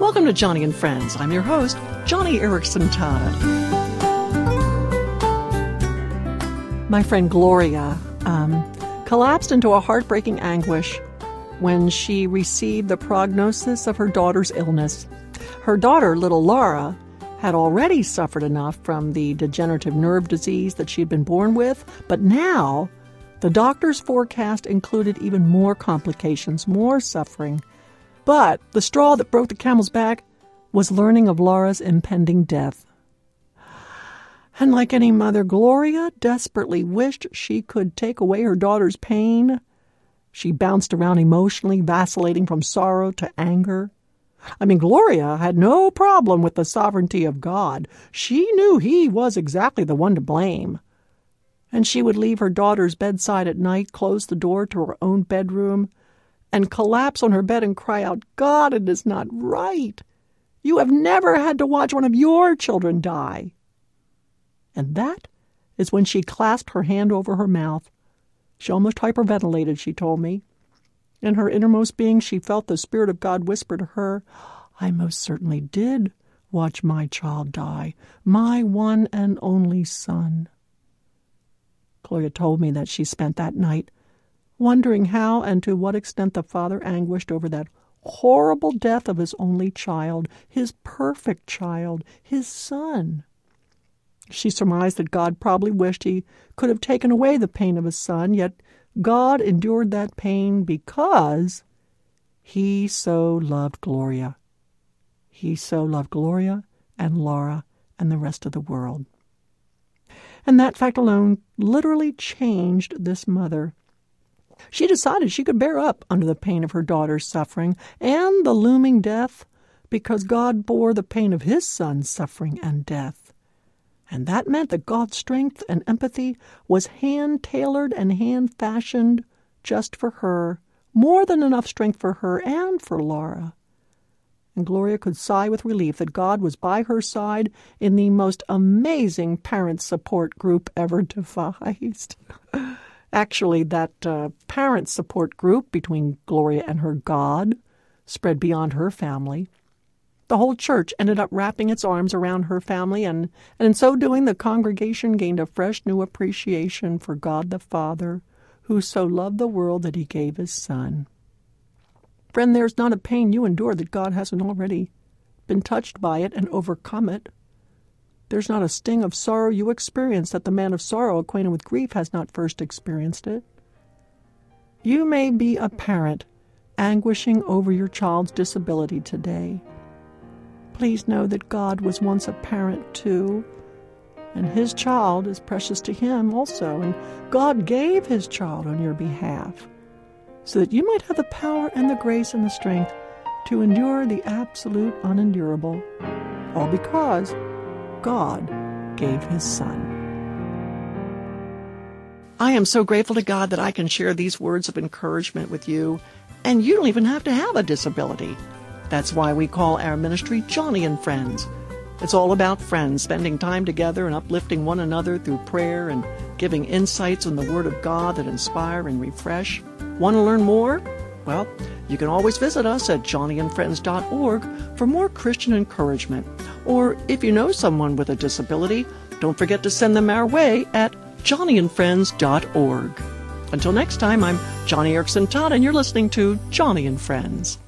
Welcome to Joni and Friends. I'm your host, joni eareckson-tada My friend Gloria um, collapsed into a heartbreaking anguish when she received the prognosis of her daughter's illness. Her daughter, little Laura, had already suffered enough from the degenerative nerve disease that she had been born with, but now the doctor's forecast included even more complications, more suffering. But the straw that broke the camel's back was learning of Laura's impending death. And like any mother, Gloria desperately wished she could take away her daughter's pain. She bounced around emotionally, vacillating from sorrow to anger. I mean, Gloria had no problem with the sovereignty of God. She knew He was exactly the one to blame. And she would leave her daughter's bedside at night, close the door to her own bedroom, and collapse on her bed and cry out, God, it is not right. You have never had to watch one of your children die. And that is when she clasped her hand over her mouth. She almost hyperventilated, she told me. In her innermost being, she felt the Spirit of God whisper to her, I most certainly did watch my child die, my one and only son. Gloria told me that she spent that night wondering how and to what extent the father anguished over that horrible death of his only child, his perfect child, his son. She surmised that God probably wished he could have taken away the pain of his son, yet God endured that pain because he so loved Gloria. He so loved Gloria and Laura and the rest of the world. And that fact alone literally changed this mother. She decided she could bear up under the pain of her daughter's suffering and the looming death because God bore the pain of his son's suffering and death. And that meant that God's strength and empathy was hand tailored and hand fashioned just for her, more than enough strength for her and for Laura. And Gloria could sigh with relief that God was by her side in the most amazing parent support group ever devised. Actually, that uh, parent support group between Gloria and her God spread beyond her family. The whole church ended up wrapping its arms around her family, and, and in so doing, the congregation gained a fresh new appreciation for God the Father, who so loved the world that he gave his Son. Friend, there's not a pain you endure that God hasn't already been touched by it and overcome it. There's not a sting of sorrow you experience that the man of sorrow acquainted with grief has not first experienced it. You may be a parent anguishing over your child's disability today. Please know that God was once a parent too, and his child is precious to him also, and God gave his child on your behalf so that you might have the power and the grace and the strength to endure the absolute unendurable, all because God gave his Son. I am so grateful to God that I can share these words of encouragement with you, and you don't even have to have a disability. That's why we call our ministry Joni and Friends. It's all about friends spending time together and uplifting one another through prayer and giving insights on the Word of God that inspire and refresh. Want to learn more? Well, you can always visit us at joniandfriends.org for more Christian encouragement. Or if you know someone with a disability, don't forget to send them our way at joniandfriends.org. Until next time, I'm Joni Eareckson Tada, and you're listening to Joni and Friends.